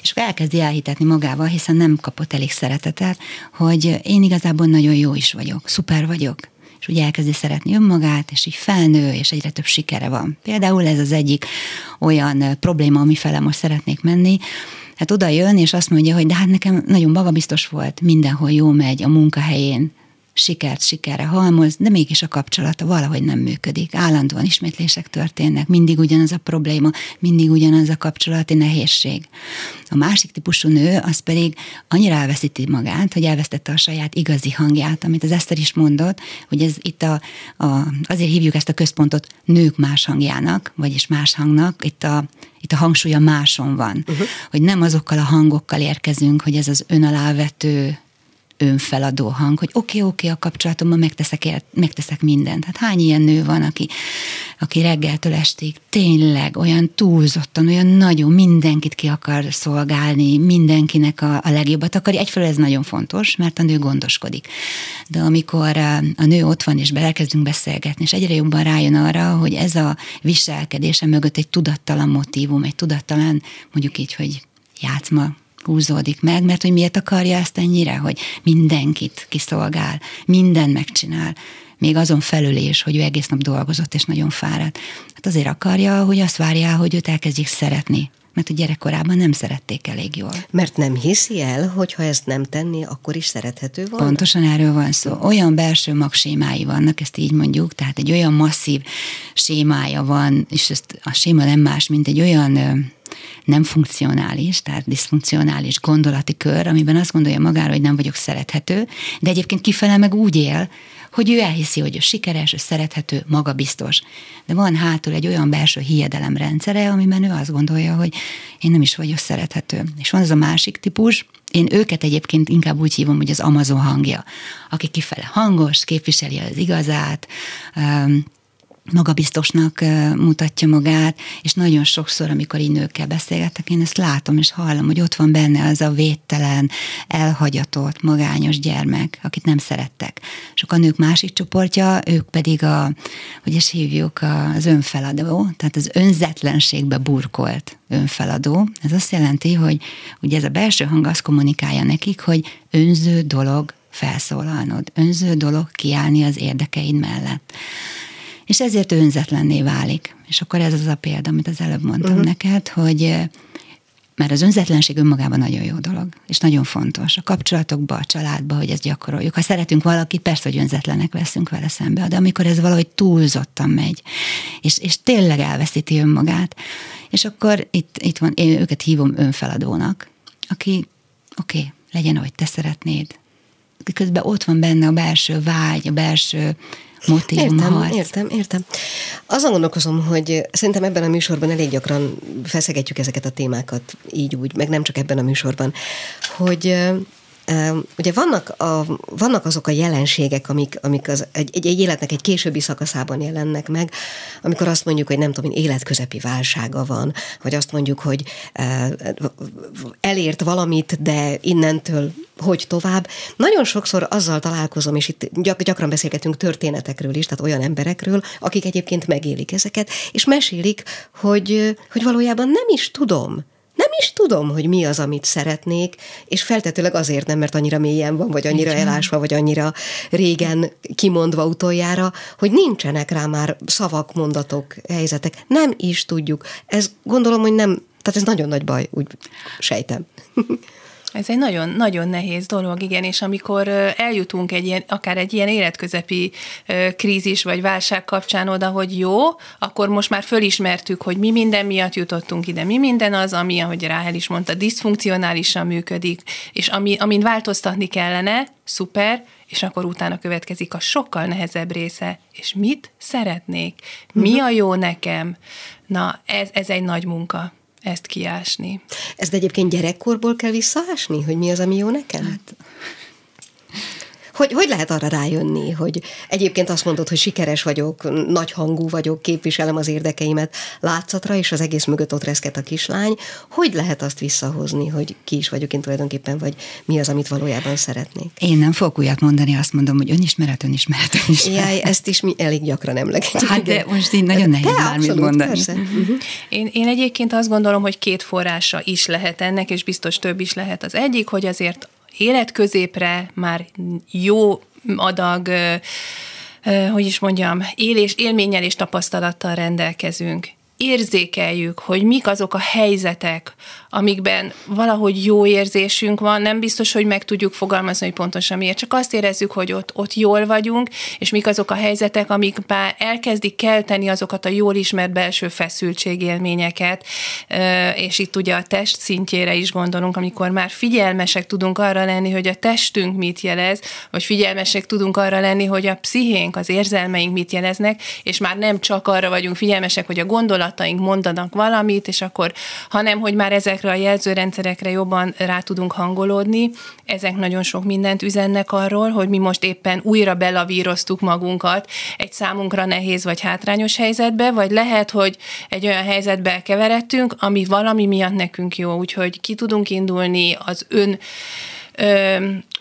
És akkor elkezdi elhitetni magával, hiszen nem kapott elég szeretetet, hogy én igazából nagyon jó is vagyok, szuper vagyok. És úgy elkezdi szeretni önmagát, és így felnő, és egyre több sikere van. Például ez az egyik olyan probléma, ami fele most szeretnék menni, hát oda jön, és azt mondja, hogy de hát nekem nagyon magabiztos volt, mindenhol jó megy a munkahelyén, sikert sikerre halmoz, de mégis a kapcsolata valahogy nem működik. Állandóan ismétlések történnek, mindig ugyanaz a probléma, mindig ugyanaz a kapcsolati nehézség. A másik típusú nő az pedig annyira elveszíti magát, hogy elvesztette a saját igazi hangját, amit az Eszter is mondott, hogy ez itt a, a, azért hívjuk ezt a központot nők más hangjának, vagyis más hangnak, itt a itt a hangsúly a máson van, uh-huh. hogy nem azokkal a hangokkal érkezünk, hogy ez az önalávető önfeladó hang, hogy oké, okay, oké, okay, a kapcsolatomban megteszek, megteszek mindent. Hát hány ilyen nő van, aki, aki reggeltől estig tényleg olyan túlzottan, olyan nagyon mindenkit ki akar szolgálni, mindenkinek a, a legjobbat akar. Egyfelől ez nagyon fontos, mert a nő gondoskodik. De amikor a, a nő ott van, és elkezdünk beszélgetni, és egyre jobban rájön arra, hogy ez a viselkedése mögött egy tudattalan motívum, egy tudattalan, mondjuk így, hogy játszma húzódik meg, mert hogy miért akarja ezt ennyire, hogy mindenkit kiszolgál, minden megcsinál, még azon felül is, hogy ő egész nap dolgozott és nagyon fáradt. Hát azért akarja, hogy azt várja, hogy őt elkezdjék szeretni, mert a gyerekkorában nem szerették elég jól.
Mert nem hiszi el, hogy ha ezt nem tenni, akkor is szerethető van?
Pontosan erről van szó. Olyan belső magsémái vannak, ezt így mondjuk, tehát egy olyan masszív sémája van, és ezt a séma nem más, mint egy olyan nem funkcionális, tehát diszfunkcionális gondolati kör, amiben azt gondolja magára, hogy nem vagyok szerethető, de egyébként kifele meg úgy él, hogy ő elhiszi, hogy ő sikeres, ő szerethető, magabiztos. De van hátul egy olyan belső hiedelemrendszere, amiben ő azt gondolja, hogy én nem is vagyok szerethető. És van az a másik típus, én őket egyébként inkább úgy hívom, hogy az Amazon hangja, aki kifele hangos, képviseli az igazát, magabiztosnak mutatja magát, és nagyon sokszor, amikor így nőkkel beszélgetek, én ezt látom és hallom, hogy ott van benne az a védtelen, elhagyatott, magányos gyermek, akit nem szerettek. És a nők másik csoportja, ők pedig a, hogy is hívjuk, az önfeladó, tehát az önzetlenségbe burkolt önfeladó. Ez azt jelenti, hogy ugye ez a belső hang azt kommunikálja nekik, hogy önző dolog felszólalnod, önző dolog kiállni az érdekeid mellett és ezért önzetlenné válik. És akkor ez az a példa, amit az előbb mondtam uh-huh. neked, hogy mert az önzetlenség önmagában nagyon jó dolog, és nagyon fontos. A kapcsolatokba, a családba, hogy ezt gyakoroljuk. Ha szeretünk valakit, persze, hogy önzetlenek veszünk vele szembe, de amikor ez valahogy túlzottan megy, és, és tényleg elveszíti önmagát, és akkor itt, itt van, én őket hívom önfeladónak, aki oké, okay, legyen, ahogy te szeretnéd. Közben ott van benne a belső vágy, a belső motivum
értem. Értem, értem. Azon gondolkozom, hogy szerintem ebben a műsorban elég gyakran feszegetjük ezeket a témákat így úgy, meg nem csak ebben a műsorban, hogy Ugye vannak, a, vannak azok a jelenségek, amik, amik az, egy, egy, életnek egy későbbi szakaszában jelennek meg, amikor azt mondjuk, hogy nem tudom, életközepi válsága van, vagy azt mondjuk, hogy elért valamit, de innentől hogy tovább. Nagyon sokszor azzal találkozom, és itt gyak, gyakran beszélgetünk történetekről is, tehát olyan emberekről, akik egyébként megélik ezeket, és mesélik, hogy, hogy valójában nem is tudom, nem is tudom, hogy mi az, amit szeretnék, és feltetőleg azért nem, mert annyira mélyen van, vagy annyira elásva, vagy annyira régen kimondva utoljára, hogy nincsenek rá már szavak, mondatok, helyzetek. Nem is tudjuk. Ez gondolom, hogy nem, tehát ez nagyon nagy baj, úgy sejtem. *laughs*
Ez egy nagyon, nagyon nehéz dolog, igen, és amikor eljutunk egy ilyen, akár egy ilyen életközepi krízis vagy válság kapcsán oda, hogy jó, akkor most már fölismertük, hogy mi minden miatt jutottunk ide, mi minden az, ami, ahogy Ráhel is mondta, diszfunkcionálisan működik, és ami, amin változtatni kellene, szuper, és akkor utána következik a sokkal nehezebb része, és mit szeretnék, mi mhm. a jó nekem, na ez, ez egy nagy munka ezt kiásni.
Ezt egyébként gyerekkorból kell visszaásni, hogy mi az, ami jó nekem? Hát, hogy, hogy lehet arra rájönni, hogy egyébként azt mondod, hogy sikeres vagyok, nagy hangú vagyok, képviselem az érdekeimet látszatra, és az egész mögött ott reszket a kislány. Hogy lehet azt visszahozni, hogy ki is vagyok én tulajdonképpen, vagy mi az, amit valójában szeretnék?
Én nem fogok újat mondani, azt mondom, hogy önismeret, önismeret, önismeret.
Jaj, ezt is mi elég gyakran emlegetjük.
Hát de most így nagyon nehéz bármit mondani. Persze.
Uh-huh. Én, én egyébként azt gondolom, hogy két forrása is lehet ennek, és biztos több is lehet. Az egyik, hogy azért életközépre már jó adag hogy is mondjam, élés, élménnyel és tapasztalattal rendelkezünk. Érzékeljük, hogy mik azok a helyzetek, amikben valahogy jó érzésünk van, nem biztos, hogy meg tudjuk fogalmazni, hogy pontosan miért, csak azt érezzük, hogy ott, ott jól vagyunk, és mik azok a helyzetek, amik már elkezdik kelteni azokat a jól ismert belső feszültségélményeket, és itt ugye a test szintjére is gondolunk, amikor már figyelmesek tudunk arra lenni, hogy a testünk mit jelez, vagy figyelmesek tudunk arra lenni, hogy a pszichénk, az érzelmeink mit jeleznek, és már nem csak arra vagyunk figyelmesek, hogy a gondolataink mondanak valamit, és akkor, hanem, hogy már ezek ezekre a jelzőrendszerekre jobban rá tudunk hangolódni. Ezek nagyon sok mindent üzennek arról, hogy mi most éppen újra belavíroztuk magunkat egy számunkra nehéz vagy hátrányos helyzetbe, vagy lehet, hogy egy olyan helyzetbe keveredtünk, ami valami miatt nekünk jó, úgyhogy ki tudunk indulni az ön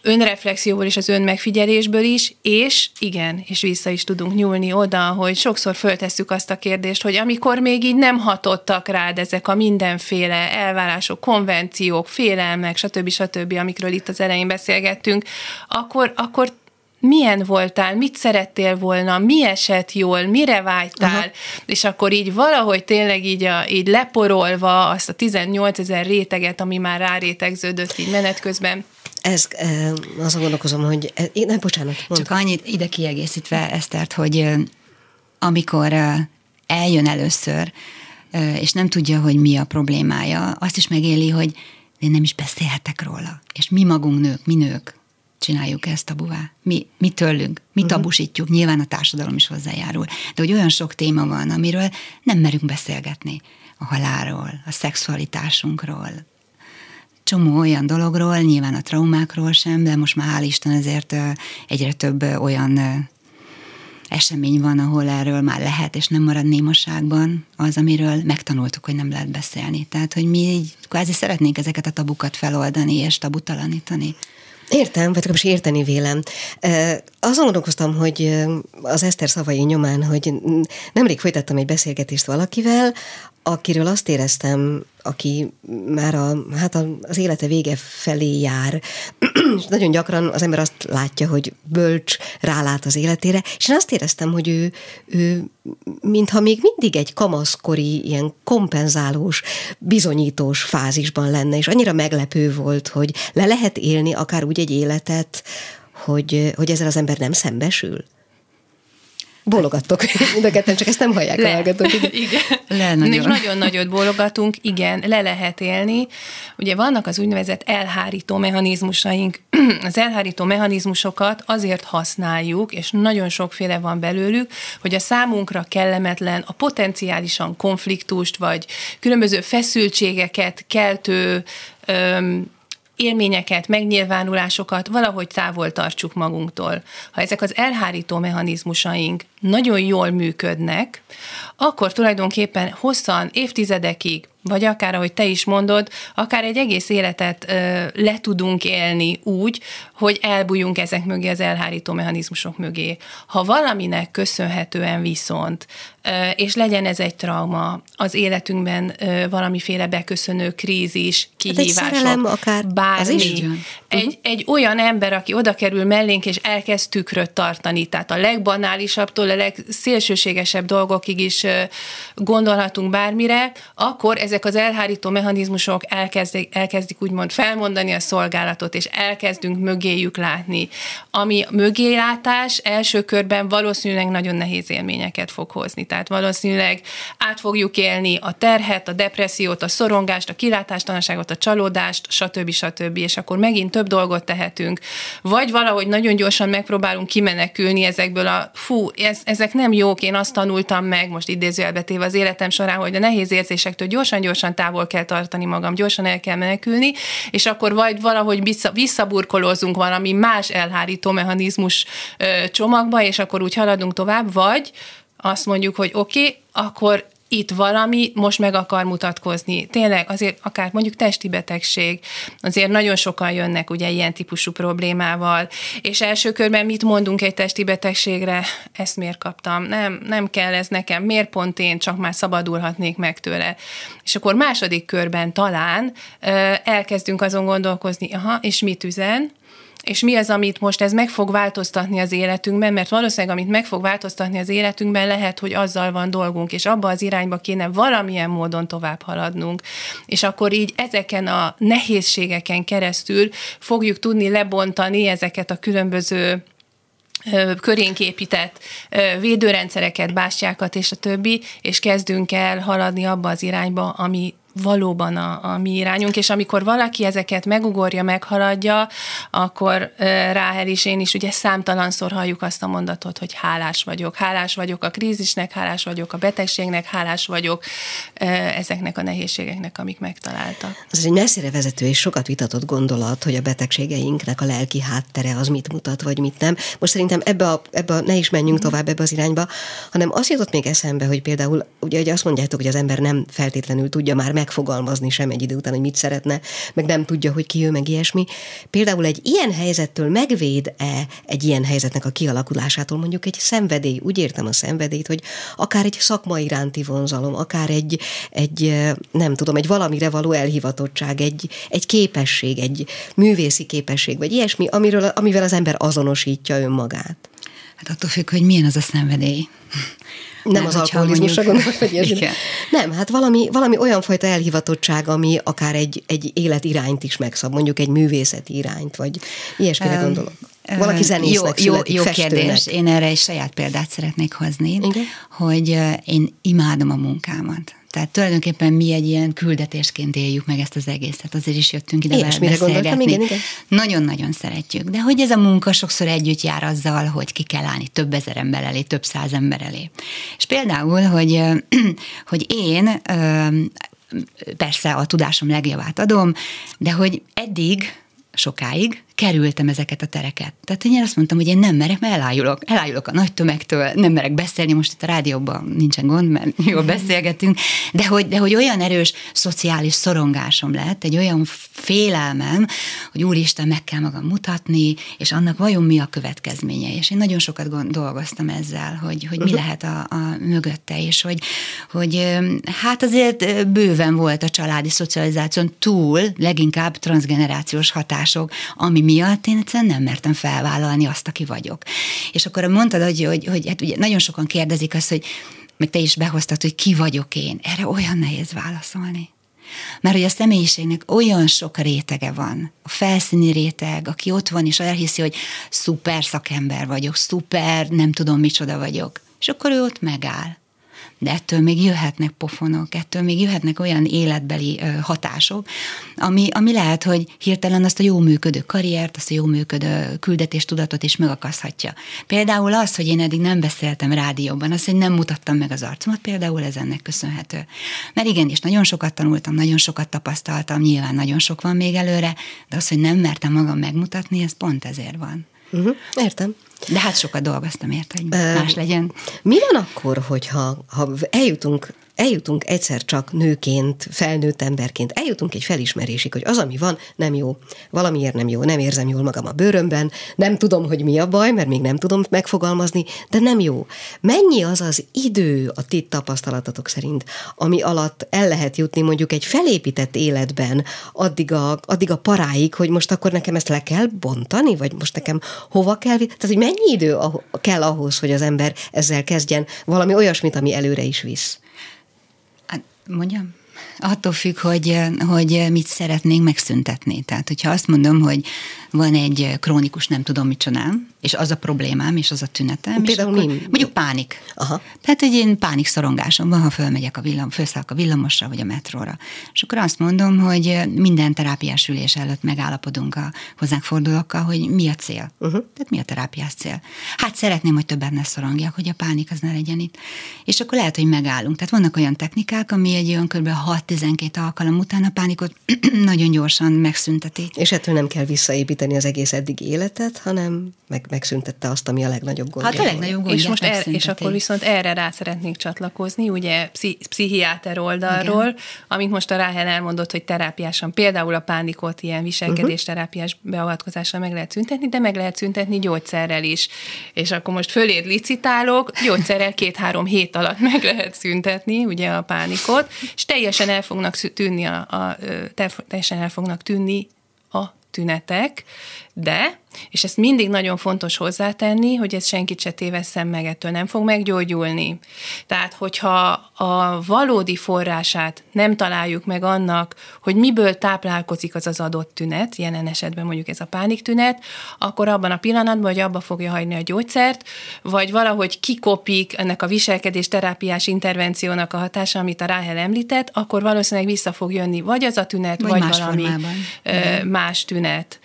önreflexióból és az önmegfigyelésből is, és igen, és vissza is tudunk nyúlni oda, hogy sokszor föltesszük azt a kérdést, hogy amikor még így nem hatottak rád ezek a mindenféle elvárások, konvenciók, félelmek, stb. stb., amikről itt az elején beszélgettünk, akkor, akkor milyen voltál, mit szerettél volna, mi esett jól, mire vágytál, Aha. és akkor így valahogy tényleg így, a, így leporolva azt a 18 ezer réteget, ami már rárétegződött így menet közben,
ez, azon gondolkozom, hogy... Én, nem, bocsánat.
Mond. Csak annyit ide kiegészítve, Esztert, hogy amikor eljön először, és nem tudja, hogy mi a problémája, azt is megéli, hogy én nem is beszélhetek róla. És mi magunk nők, mi nők csináljuk ezt a buvá. Mi, mi tőlünk, mi uh-huh. tabusítjuk, nyilván a társadalom is hozzájárul. De hogy olyan sok téma van, amiről nem merünk beszélgetni. A halálról, a szexualitásunkról, csomó olyan dologról, nyilván a traumákról sem, de most már hál' Isten ezért egyre több olyan esemény van, ahol erről már lehet, és nem marad némaságban az, amiről megtanultuk, hogy nem lehet beszélni. Tehát, hogy mi így kvázi szeretnénk ezeket a tabukat feloldani és tabutalanítani.
Értem, vagy legalábbis érteni vélem. Azon gondolkoztam, hogy az Eszter szavai nyomán, hogy nemrég folytattam egy beszélgetést valakivel, akiről azt éreztem, aki már a, hát az élete vége felé jár, *clears throat* és nagyon gyakran az ember azt látja, hogy bölcs rálát az életére, és én azt éreztem, hogy ő, ő mintha még mindig egy kamaszkori, ilyen kompenzálós, bizonyítós fázisban lenne, és annyira meglepő volt, hogy le lehet élni akár úgy egy életet, hogy, hogy ezzel az ember nem szembesül. Bólogattok *laughs* mind a ketten, csak ezt nem hallják le. a hallgatók. *laughs*
Igen. igen. Le nagyon. És nagyon nagyot bólogatunk, igen, le lehet élni. Ugye vannak az úgynevezett elhárító mechanizmusaink. *clears throat* Az elhárító mechanizmusokat azért használjuk, és nagyon sokféle van belőlük, hogy a számunkra kellemetlen, a potenciálisan konfliktust, vagy különböző feszültségeket keltő öm, élményeket, megnyilvánulásokat valahogy távol tartsuk magunktól. Ha ezek az elhárító mechanizmusaink nagyon jól működnek, akkor tulajdonképpen hosszan, évtizedekig vagy akár, ahogy te is mondod, akár egy egész életet ö, le tudunk élni úgy, hogy elbújunk ezek mögé, az elhárító mechanizmusok mögé. Ha valaminek köszönhetően viszont, ö, és legyen ez egy trauma, az életünkben ö, valamiféle beköszönő krízis, kihívások, hát egy szerelem, akár bármi. Az is egy, uh-huh. egy olyan ember, aki oda kerül mellénk, és elkezd tükröt tartani, tehát a legbanálisabbtól a legszélsőségesebb dolgokig is gondolhatunk bármire, akkor ez ezek az elhárító mechanizmusok elkezdik, elkezdik úgymond felmondani a szolgálatot, és elkezdünk mögéjük látni. Ami mögélátás első körben valószínűleg nagyon nehéz élményeket fog hozni. Tehát valószínűleg át fogjuk élni a terhet, a depressziót, a szorongást, a kilátástalanságot, a csalódást, stb. stb. És akkor megint több dolgot tehetünk. Vagy valahogy nagyon gyorsan megpróbálunk kimenekülni ezekből a fú, ez, ezek nem jók, én azt tanultam meg, most idézőjelbetéve az életem során, hogy a nehéz érzésektől gyorsan gyorsan távol kell tartani magam, gyorsan el kell menekülni, és akkor vagy valahogy vissza, visszaburkolózunk valami más elhárító mechanizmus csomagba, és akkor úgy haladunk tovább, vagy azt mondjuk, hogy oké, okay, akkor itt valami most meg akar mutatkozni. Tényleg azért akár mondjuk testi betegség, azért nagyon sokan jönnek ugye ilyen típusú problémával, és első körben mit mondunk egy testi betegségre? Ezt miért kaptam? Nem, nem kell ez nekem, miért pont én, csak már szabadulhatnék meg tőle. És akkor második körben talán elkezdünk azon gondolkozni, aha, és mit üzen? És mi az, amit most ez meg fog változtatni az életünkben, mert valószínűleg amit meg fog változtatni az életünkben, lehet, hogy azzal van dolgunk, és abba az irányba kéne valamilyen módon tovább haladnunk. És akkor így ezeken a nehézségeken keresztül fogjuk tudni lebontani ezeket a különböző körénk épített védőrendszereket, bástyákat és a többi, és kezdünk el haladni abba az irányba, ami valóban a, a mi irányunk, és amikor valaki ezeket megugorja, meghaladja, akkor Ráhel is én is ugye számtalanszor halljuk azt a mondatot, hogy hálás vagyok. Hálás vagyok a krízisnek, hálás vagyok a betegségnek, hálás vagyok ezeknek a nehézségeknek, amik megtaláltak.
Ez egy messzire vezető és sokat vitatott gondolat, hogy a betegségeinknek a lelki háttere az mit mutat, vagy mit nem. Most szerintem ebbe a, ebbe a ne is menjünk mm. tovább ebbe az irányba, hanem azt jutott még eszembe, hogy például ugye, ugye azt mondjátok, hogy az ember nem feltétlenül tudja már megfogalmazni sem egy idő után, hogy mit szeretne, meg nem tudja, hogy ki ő, meg ilyesmi. Például egy ilyen helyzettől megvéd-e egy ilyen helyzetnek a kialakulásától mondjuk egy szenvedély, úgy értem a szenvedélyt, hogy akár egy szakma iránti vonzalom, akár egy, egy nem tudom, egy valamire való elhivatottság, egy, egy képesség, egy művészi képesség, vagy ilyesmi, amiről, amivel az ember azonosítja önmagát.
Hát attól függ, hogy milyen az a szenvedély.
Nem, az alkoholizmusra gondolok, vagy ilyesmi. Nem, hát valami, valami olyan fajta elhivatottság, ami akár egy, egy életirányt is megszab, mondjuk egy művészeti irányt, vagy ilyesmire um, gondolok. Valaki zenésznek jó, születik, jó, jó kérdés.
Én erre egy saját példát szeretnék hozni, Igen? hogy én imádom a munkámat. Tehát tulajdonképpen mi egy ilyen küldetésként éljük meg ezt az egészet. Azért is jöttünk ide
Én gondoltam, igen, igen.
Nagyon-nagyon szeretjük. De hogy ez a munka sokszor együtt jár azzal, hogy ki kell állni több ezer ember elé, több száz ember elé. És például, hogy, *clears throat* hogy én persze a tudásom legjavát adom, de hogy eddig sokáig kerültem ezeket a tereket. Tehát én azt mondtam, hogy én nem merek, mert elájulok. Elájulok a nagy tömegtől, nem merek beszélni, most itt a rádióban nincsen gond, mert *laughs* jól beszélgetünk, de hogy, de hogy olyan erős szociális szorongásom lett, egy olyan félelmem, hogy úristen, meg kell magam mutatni, és annak vajon mi a következménye. És én nagyon sokat dolgoztam ezzel, hogy, hogy mi uh-huh. lehet a, a mögötte, és hogy, hogy hát azért bőven volt a családi szocializáción túl, leginkább transgenerációs hatások, ami miatt én egyszerűen nem mertem felvállalni azt, aki vagyok. És akkor mondtad, hogy, hogy, hogy hát ugye nagyon sokan kérdezik azt, hogy meg te is behoztad, hogy ki vagyok én. Erre olyan nehéz válaszolni. Mert hogy a személyiségnek olyan sok rétege van. A felszíni réteg, aki ott van és elhiszi, hogy szuper szakember vagyok, szuper nem tudom micsoda vagyok. és akkor ő ott megáll de ettől még jöhetnek pofonok, ettől még jöhetnek olyan életbeli hatások, ami, ami lehet, hogy hirtelen azt a jó működő karriert, azt a jó működő küldetéstudatot is megakaszthatja. Például az, hogy én eddig nem beszéltem rádióban, az, hogy nem mutattam meg az arcomat, például ez ennek köszönhető. Mert igenis, nagyon sokat tanultam, nagyon sokat tapasztaltam, nyilván nagyon sok van még előre, de az, hogy nem mertem magam megmutatni, ez pont ezért van.
Uh-huh, értem.
De hát sokat dolgoztam érte, hogy más legyen.
Mi van akkor, hogyha ha eljutunk eljutunk egyszer csak nőként, felnőtt emberként, eljutunk egy felismerésig, hogy az, ami van, nem jó. Valamiért nem jó, nem érzem jól magam a bőrömben, nem tudom, hogy mi a baj, mert még nem tudom megfogalmazni, de nem jó. Mennyi az az idő a ti tapasztalatotok szerint, ami alatt el lehet jutni mondjuk egy felépített életben addig a, addig a paráig, hogy most akkor nekem ezt le kell bontani, vagy most nekem hova kell, tehát hogy mennyi idő kell ahhoz, hogy az ember ezzel kezdjen valami olyasmit, ami előre is visz?
Mondjam? Attól függ, hogy, hogy mit szeretnénk megszüntetni. Tehát, hogyha azt mondom, hogy van egy krónikus nem tudom mit csinálom, és az a problémám, és az a tünetem.
Például
és
mi?
Mondjuk pánik. Aha. Tehát egy én pánik szorongásom van, ha fölmegyek a villam, felszállok a villamosra, vagy a metróra. És akkor azt mondom, hogy minden terápiás ülés előtt megállapodunk a hozzánk fordulókkal, hogy mi a cél. Uh-huh. Tehát mi a terápiás cél. Hát szeretném, hogy többet ne szorongjak, hogy a pánik az ne legyen itt. És akkor lehet, hogy megállunk. Tehát vannak olyan technikák, ami egy olyan kb. 6-12 alkalom után a pánikot *clears throat* nagyon gyorsan megszünteti.
És ettől nem kell visszaépíteni az egész eddig életet, hanem meg megszüntette azt, ami a legnagyobb gondja.
Hát a legnagyobb gondja.
És, most er, és akkor viszont erre rá szeretnék csatlakozni, ugye pszichi- pszichiáter oldalról, Igen. amit most a Ráhel elmondott, hogy terápiásan például a pánikot ilyen viselkedésterápiás mhm. beavatkozással meg lehet szüntetni, de meg lehet szüntetni gyógyszerrel is. És akkor most föléd licitálok, gyógyszerrel két-három hét alatt *laughs* meg lehet szüntetni ugye a pánikot, és teljesen el fognak tűnni a, a teljesen el fognak tűnni a tünetek, de és ezt mindig nagyon fontos hozzátenni, hogy ez senkit se tévesszem meg, ettől nem fog meggyógyulni. Tehát, hogyha a valódi forrását nem találjuk meg annak, hogy miből táplálkozik az az adott tünet, jelen esetben mondjuk ez a pániktünet, akkor abban a pillanatban, hogy abba fogja hagyni a gyógyszert, vagy valahogy kikopik ennek a viselkedés terápiás intervenciónak a hatása, amit a Ráhel említett, akkor valószínűleg vissza fog jönni vagy az a tünet, vagy, vagy valami formában. más tünet.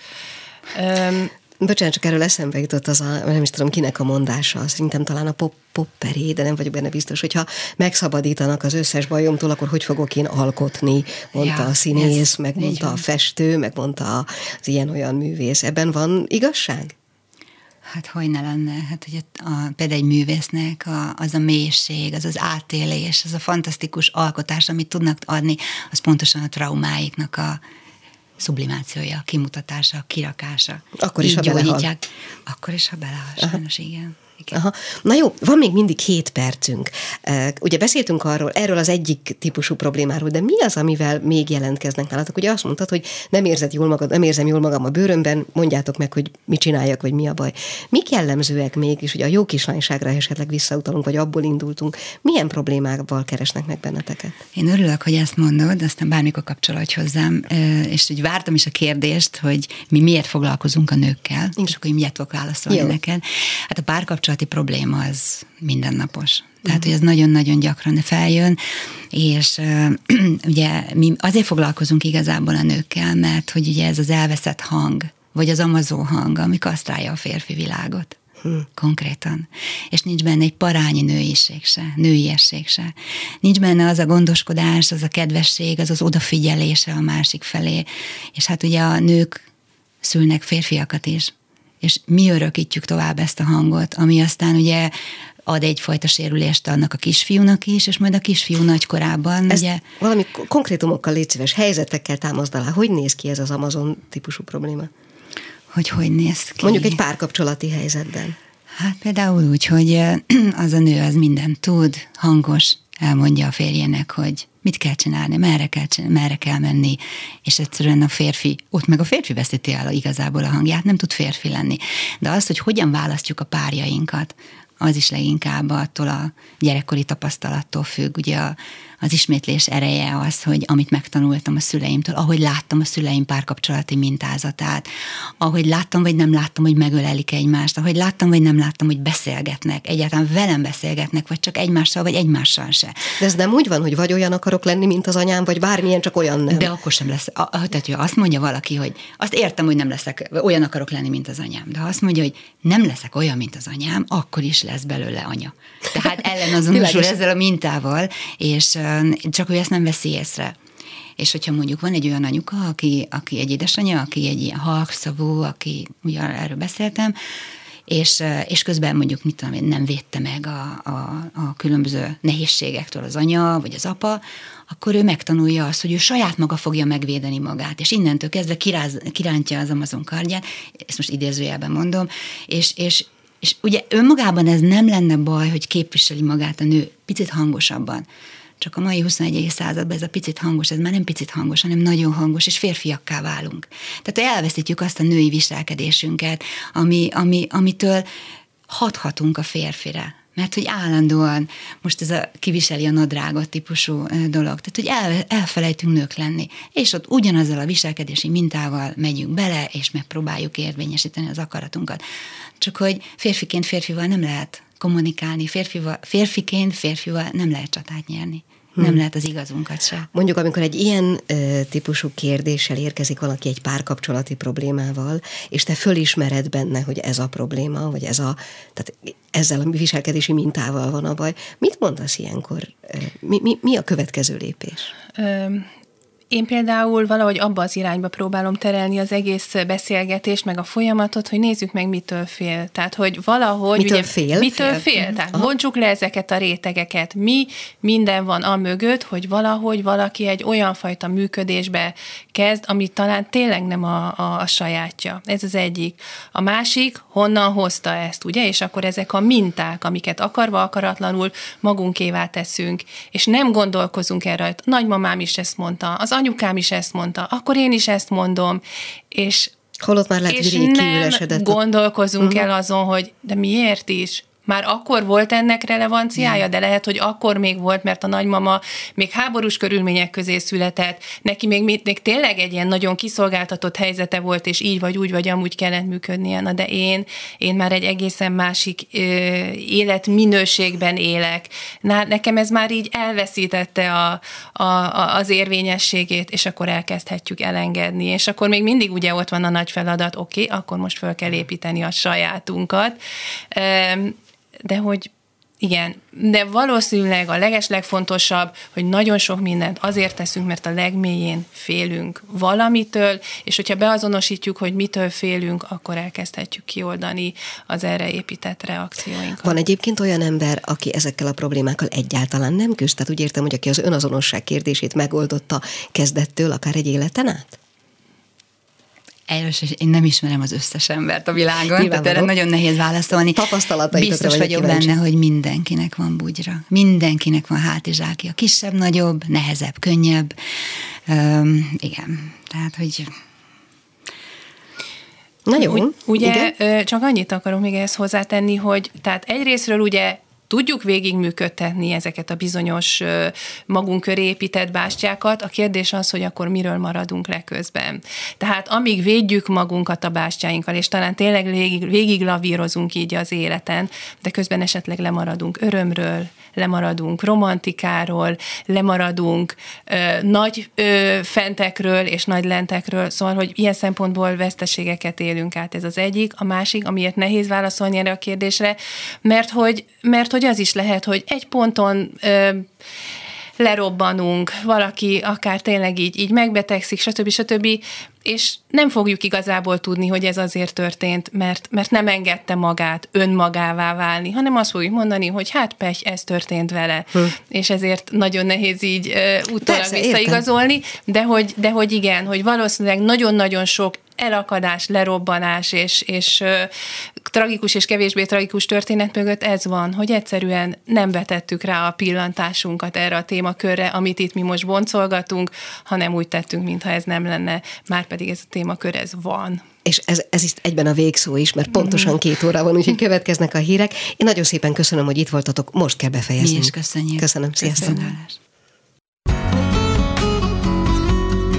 Um, Bocsánat, csak erről eszembe jutott az a, nem is tudom kinek a mondása, szerintem talán a pop, popperé, de nem vagyok benne biztos, hogyha megszabadítanak az összes bajomtól, akkor hogy fogok én alkotni, mondta ja, a színész, megmondta a festő, megmondta az ilyen-olyan művész. Ebben van igazság?
Hát hogy ne lenne? Hát, hogy a, a, például egy művésznek a, az a mélység, az az átélés, az a fantasztikus alkotás, amit tudnak adni, az pontosan a traumáiknak a sublimációja, kimutatása, kirakása.
Akkor is, ha belehal.
Akkor is, ha belehal, sajnos igen.
Igen. Aha. Na jó, van még mindig hét percünk. Ugye beszéltünk arról, erről az egyik típusú problémáról, de mi az, amivel még jelentkeznek nálatok? Ugye azt mondtad, hogy nem érzed jól magad, nem érzem jól magam a bőrömben, mondjátok meg, hogy mit csináljak, vagy mi a baj. Mik jellemzőek még, és ugye a jó kislányságra esetleg visszautalunk, vagy abból indultunk. Milyen problémákkal keresnek meg benneteket?
Én örülök, hogy ezt mondod, aztán bármikor kapcsolódj hozzám, és úgy vártam is a kérdést, hogy mi miért foglalkozunk a nőkkel, és akkor miért tudok válaszolni jó. neked. Hát a párkapcsolat kapcsolati probléma az mindennapos. Tehát, hogy ez nagyon-nagyon gyakran feljön, és uh, *clears throat* ugye mi azért foglalkozunk igazából a nőkkel, mert hogy ugye ez az elveszett hang, vagy az amazó hang, ami kasztrálja a férfi világot. Hmm. Konkrétan. És nincs benne egy parányi nőiség se, nőiesség se. Nincs benne az a gondoskodás, az a kedvesség, az az odafigyelése a másik felé. És hát ugye a nők szülnek férfiakat is és mi örökítjük tovább ezt a hangot, ami aztán ugye ad egyfajta sérülést annak a kisfiúnak is, és majd a kisfiú nagykorában.
Ezt
ugye...
valami konkrétumokkal légy szíves, helyzetekkel támaszd alá. Hogy néz ki ez az Amazon típusú probléma?
Hogy hogy néz ki?
Mondjuk egy párkapcsolati helyzetben.
Hát például úgy, hogy *clears throat* az a nő az mindent tud, hangos, elmondja a férjének, hogy mit kell csinálni, merre kell, csinálni, merre kell menni, és egyszerűen a férfi, ott meg a férfi veszíti el igazából a hangját, nem tud férfi lenni. De az, hogy hogyan választjuk a párjainkat, az is leginkább attól a gyerekkori tapasztalattól függ. Ugye a, az ismétlés ereje az, hogy amit megtanultam a szüleimtől, ahogy láttam a szüleim párkapcsolati mintázatát, ahogy láttam, vagy nem láttam, hogy megölelik egymást, ahogy láttam, vagy nem láttam, hogy beszélgetnek, egyáltalán velem beszélgetnek, vagy csak egymással, vagy egymással se.
De ez nem úgy van, hogy vagy olyan akarok lenni, mint az anyám, vagy bármilyen, csak olyan nem.
De akkor sem lesz. Tehát, hogy azt mondja valaki, hogy azt értem, hogy nem leszek, olyan akarok lenni, mint az anyám, de ha azt mondja, hogy nem leszek olyan, mint az anyám, akkor is lesz belőle anya. Tehát *laughs* ellenazonosul ezzel a mintával, és csak ő ezt nem veszi észre. És hogyha mondjuk van egy olyan anyuka, aki, aki egy édesanyja, aki egy ilyen halkszavú, aki, ugye erről beszéltem, és, és közben mondjuk, mit tudom nem védte meg a, a, a különböző nehézségektől az anya, vagy az apa, akkor ő megtanulja azt, hogy ő saját maga fogja megvédeni magát, és innentől kezdve kiráz, kirántja az Amazon kardját, ezt most idézőjelben mondom, és, és, és ugye önmagában ez nem lenne baj, hogy képviseli magát a nő picit hangosabban. Csak a mai 21. században ez a picit hangos, ez már nem picit hangos, hanem nagyon hangos, és férfiakká válunk. Tehát elveszítjük azt a női viselkedésünket, ami, ami, amitől hathatunk a férfire. Mert hogy állandóan most ez a kiviseli a nadrágot típusú dolog. Tehát, hogy el, elfelejtünk nők lenni. És ott ugyanazzal a viselkedési mintával megyünk bele, és megpróbáljuk érvényesíteni az akaratunkat. Csak hogy férfiként férfival nem lehet kommunikálni, férfival, férfiként férfival nem lehet csatát nyerni. Hmm. Nem lehet az igazunkat se.
Mondjuk, amikor egy ilyen ö, típusú kérdéssel érkezik valaki egy párkapcsolati problémával, és te fölismered benne, hogy ez a probléma, vagy ez a, tehát ezzel a viselkedési mintával van a baj, mit mondasz ilyenkor? Mi, mi, mi a következő lépés?
Én például valahogy abba az irányba próbálom terelni az egész beszélgetést, meg a folyamatot, hogy nézzük meg, mitől fél. Tehát, hogy valahogy...
Mitől ugye, fél?
Mitől fél? fél? Tehát Aha. bontsuk le ezeket a rétegeket. Mi minden van a mögött, hogy valahogy valaki egy olyan fajta működésbe kezd, ami talán tényleg nem a, a, a sajátja. Ez az egyik. A másik, honnan hozta ezt, ugye? És akkor ezek a minták, amiket akarva akaratlanul magunkévá teszünk, és nem gondolkozunk erre. Nagymamám is ezt mondta, az anyukám is ezt mondta, akkor én is ezt mondom, és
Holott már lehet,
és nem gondolkozunk uh-huh. el azon, hogy de miért is? Már akkor volt ennek relevanciája, de lehet, hogy akkor még volt, mert a nagymama még háborús körülmények közé született, neki még, még tényleg egy ilyen nagyon kiszolgáltatott helyzete volt, és így vagy úgy vagy amúgy kellett működnie. Na de én, én már egy egészen másik ö, életminőségben élek. Na, nekem ez már így elveszítette a, a, a, az érvényességét, és akkor elkezdhetjük elengedni. És akkor még mindig ugye ott van a nagy feladat, oké, okay, akkor most föl kell építeni a sajátunkat de hogy igen, de valószínűleg a legeslegfontosabb, hogy nagyon sok mindent azért teszünk, mert a legmélyén félünk valamitől, és hogyha beazonosítjuk, hogy mitől félünk, akkor elkezdhetjük kioldani az erre épített reakcióinkat.
Van egyébként olyan ember, aki ezekkel a problémákkal egyáltalán nem küzd? Tehát úgy értem, hogy aki az önazonosság kérdését megoldotta kezdettől, akár egy életen át?
Először én nem ismerem az összes embert a világon, Nyilván tehát erre nagyon nehéz válaszolni. Biztos vagyok kíváncsi. benne, hogy mindenkinek van bugyra. Mindenkinek van hátizsákja. Kisebb, nagyobb, nehezebb, könnyebb. Um, igen, tehát, hogy
Na jó. Úgy,
ugye Igen? csak annyit akarok még ehhez hozzátenni, hogy tehát egyrésztről ugye tudjuk végigműködtetni ezeket a bizonyos magunk köré épített bástyákat. A kérdés az, hogy akkor miről maradunk le közben. Tehát amíg védjük magunkat a bástyáinkkal, és talán tényleg végig, végig lavírozunk így az életen, de közben esetleg lemaradunk örömről, lemaradunk romantikáról, lemaradunk ö, nagy ö, fentekről és nagy lentekről, szóval, hogy ilyen szempontból veszteségeket élünk át, ez az egyik. A másik, amiért nehéz válaszolni erre a kérdésre, mert hogy, mert hogy az is lehet, hogy egy ponton ö, lerobbanunk, valaki akár tényleg így, így megbetegszik, stb. stb és nem fogjuk igazából tudni, hogy ez azért történt, mert, mert nem engedte magát önmagává válni, hanem azt fogjuk mondani, hogy hát pech, ez történt vele, hm. és ezért nagyon nehéz így uh, utólag visszaigazolni, de hogy, de hogy igen, hogy valószínűleg nagyon-nagyon sok elakadás, lerobbanás és, és ö, tragikus és kevésbé tragikus történet mögött ez van, hogy egyszerűen nem vetettük rá a pillantásunkat erre a témakörre, amit itt mi most boncolgatunk, hanem úgy tettünk, mintha ez nem lenne, már pedig ez a témakör, ez van.
És ez, ez is egyben a végszó is, mert pontosan mm. két óra van, úgyhogy következnek a hírek. Én nagyon szépen köszönöm, hogy itt voltatok, most kell befejezni. Mi
is köszönjük.
Köszönöm, sziasztok. Köszönöm.